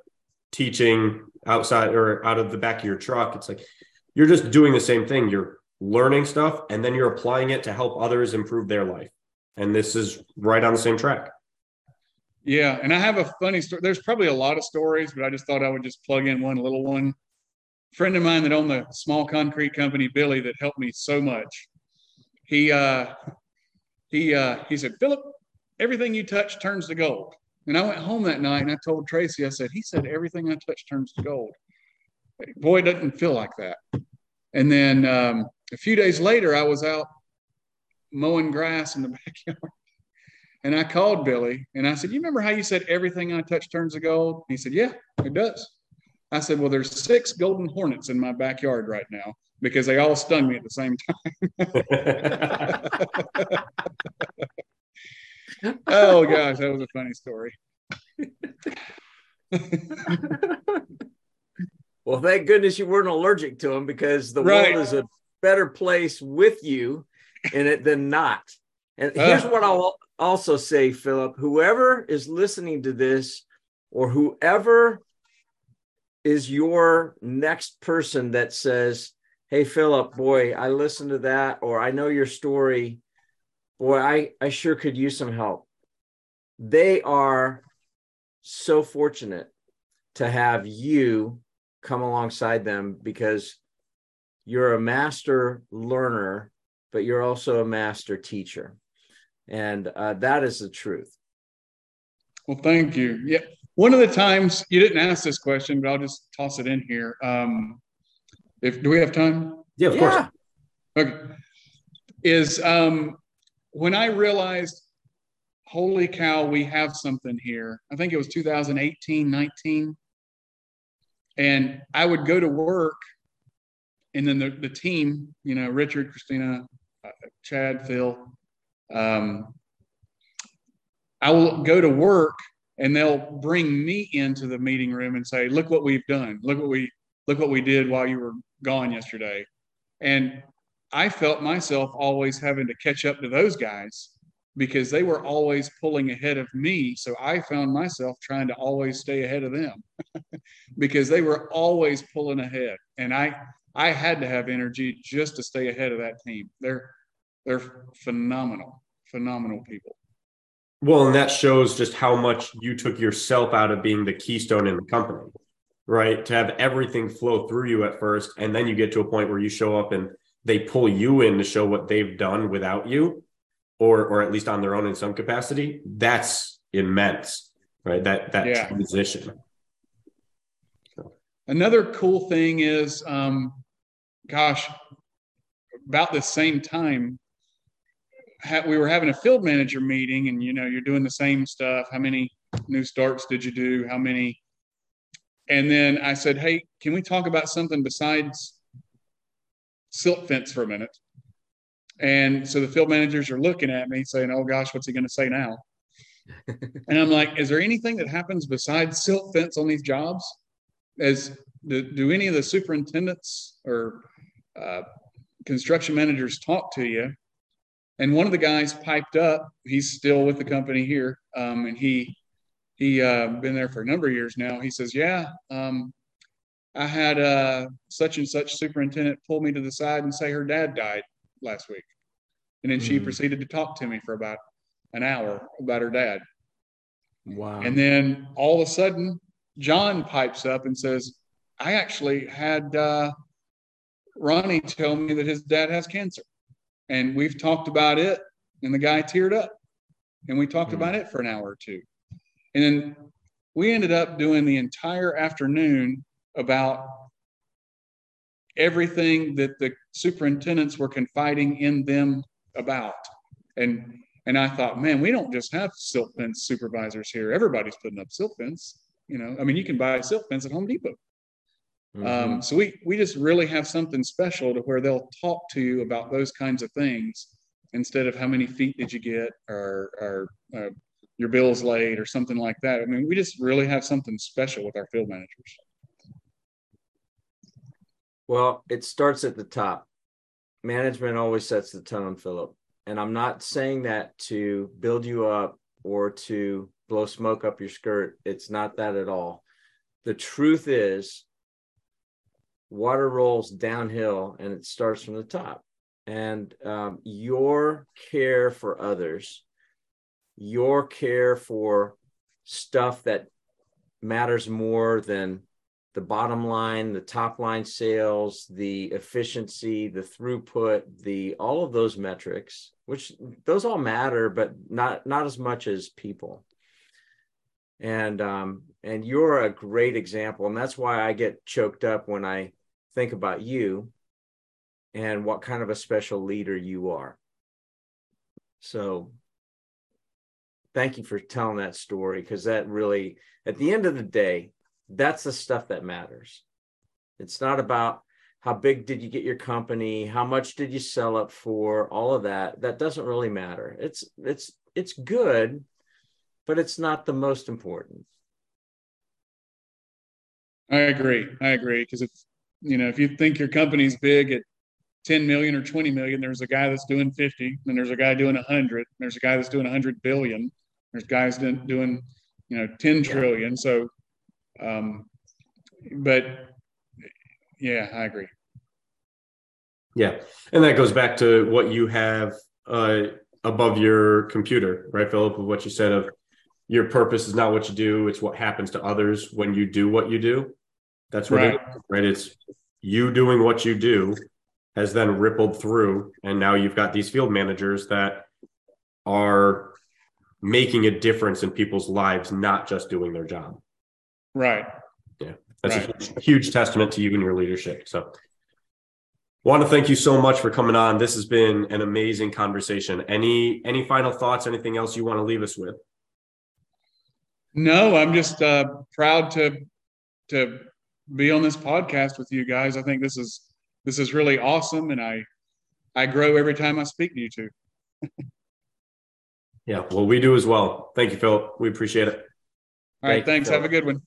[SPEAKER 3] teaching outside or out of the back of your truck it's like you're just doing the same thing. You're learning stuff and then you're applying it to help others improve their life. And this is right on the same track.
[SPEAKER 2] Yeah and i have a funny story. There's probably a lot of stories but i just thought i would just plug in one little one. A friend of mine that owned the small concrete company billy that helped me so much. He uh, he uh, he said, Philip, everything you touch turns to gold. And I went home that night and I told Tracy, I said, he said everything I touch turns to gold. Boy, it doesn't feel like that. And then um, a few days later, I was out mowing grass in the backyard. And I called Billy and I said, You remember how you said everything I touch turns to gold? He said, Yeah, it does. I said, Well, there's six golden hornets in my backyard right now because they all stung me at the same time. oh gosh, that was a funny story.
[SPEAKER 1] well, thank goodness you weren't allergic to them because the right. world is a better place with you in it than not. And here's uh, what I'll also say, Philip whoever is listening to this or whoever is your next person that says, hey philip boy i listened to that or i know your story boy i i sure could use some help they are so fortunate to have you come alongside them because you're a master learner but you're also a master teacher and uh, that is the truth
[SPEAKER 2] well thank you yeah one of the times you didn't ask this question but i'll just toss it in here um, if do we have time?
[SPEAKER 3] Yeah, of yeah. course.
[SPEAKER 2] Okay. Is um, when I realized, holy cow, we have something here. I think it was 2018, 19. And I would go to work, and then the, the team, you know, Richard, Christina, uh, Chad, Phil, um, I will go to work and they'll bring me into the meeting room and say, look what we've done. Look what we look what we did while you were gone yesterday. And I felt myself always having to catch up to those guys because they were always pulling ahead of me. So I found myself trying to always stay ahead of them because they were always pulling ahead. And I I had to have energy just to stay ahead of that team. They're they're phenomenal, phenomenal people.
[SPEAKER 3] Well, and that shows just how much you took yourself out of being the keystone in the company right? To have everything flow through you at first, and then you get to a point where you show up and they pull you in to show what they've done without you, or or at least on their own in some capacity, that's immense, right? That that yeah. transition.
[SPEAKER 2] Another cool thing is, um, gosh, about the same time, we were having a field manager meeting, and you know, you're doing the same stuff. How many new starts did you do? How many? And then I said, hey, can we talk about something besides silt fence for a minute? And so the field managers are looking at me saying, oh gosh, what's he going to say now? and I'm like, is there anything that happens besides silt fence on these jobs? As do, do any of the superintendents or uh, construction managers talk to you? And one of the guys piped up. He's still with the company here, um, and he he uh, been there for a number of years now. He says, "Yeah, um, I had uh, such and such superintendent pull me to the side and say her dad died last week, and then mm-hmm. she proceeded to talk to me for about an hour about her dad. Wow! And then all of a sudden, John pipes up and says, "I actually had uh, Ronnie tell me that his dad has cancer, and we've talked about it." And the guy teared up, and we talked mm-hmm. about it for an hour or two. And then we ended up doing the entire afternoon about everything that the superintendents were confiding in them about. And and I thought, man, we don't just have silt fence supervisors here. Everybody's putting up silt fence. You know, I mean, you can buy a silt fence at Home Depot. Mm-hmm. Um, so we we just really have something special to where they'll talk to you about those kinds of things instead of how many feet did you get or or uh, your bills late or something like that. I mean, we just really have something special with our field managers.
[SPEAKER 1] Well, it starts at the top. Management always sets the tone, Philip. And I'm not saying that to build you up or to blow smoke up your skirt. It's not that at all. The truth is, water rolls downhill and it starts from the top. And um, your care for others your care for stuff that matters more than the bottom line, the top line sales, the efficiency, the throughput, the all of those metrics, which those all matter, but not not as much as people. And um, and you're a great example, and that's why I get choked up when I think about you and what kind of a special leader you are. So thank you for telling that story because that really, at the end of the day, that's the stuff that matters. It's not about how big did you get your company, how much did you sell it for, all of that. That doesn't really matter. It's it's it's good, but it's not the most important.
[SPEAKER 2] I agree. I agree because if you know if you think your company's big at 10 million or 20 million there's a guy that's doing 50 and there's a guy doing 100 there's a guy that's doing 100 billion there's guys doing, you know, 10 trillion. So, um, but yeah, I agree.
[SPEAKER 3] Yeah. And that goes back to what you have uh, above your computer, right, Philip, of what you said of your purpose is not what you do, it's what happens to others when you do what you do. That's what right. it right? It's you doing what you do has then rippled through. And now you've got these field managers that are making a difference in people's lives, not just doing their job.
[SPEAKER 2] Right.
[SPEAKER 3] Yeah. That's right. a huge, huge testament to you and your leadership. So want to thank you so much for coming on. This has been an amazing conversation. Any any final thoughts, anything else you want to leave us with?
[SPEAKER 2] No, I'm just uh, proud to to be on this podcast with you guys. I think this is this is really awesome and I I grow every time I speak to you two.
[SPEAKER 3] Yeah, well, we do as well. Thank you, Philip. We appreciate it.
[SPEAKER 2] All right, Thank thanks. Have a good one.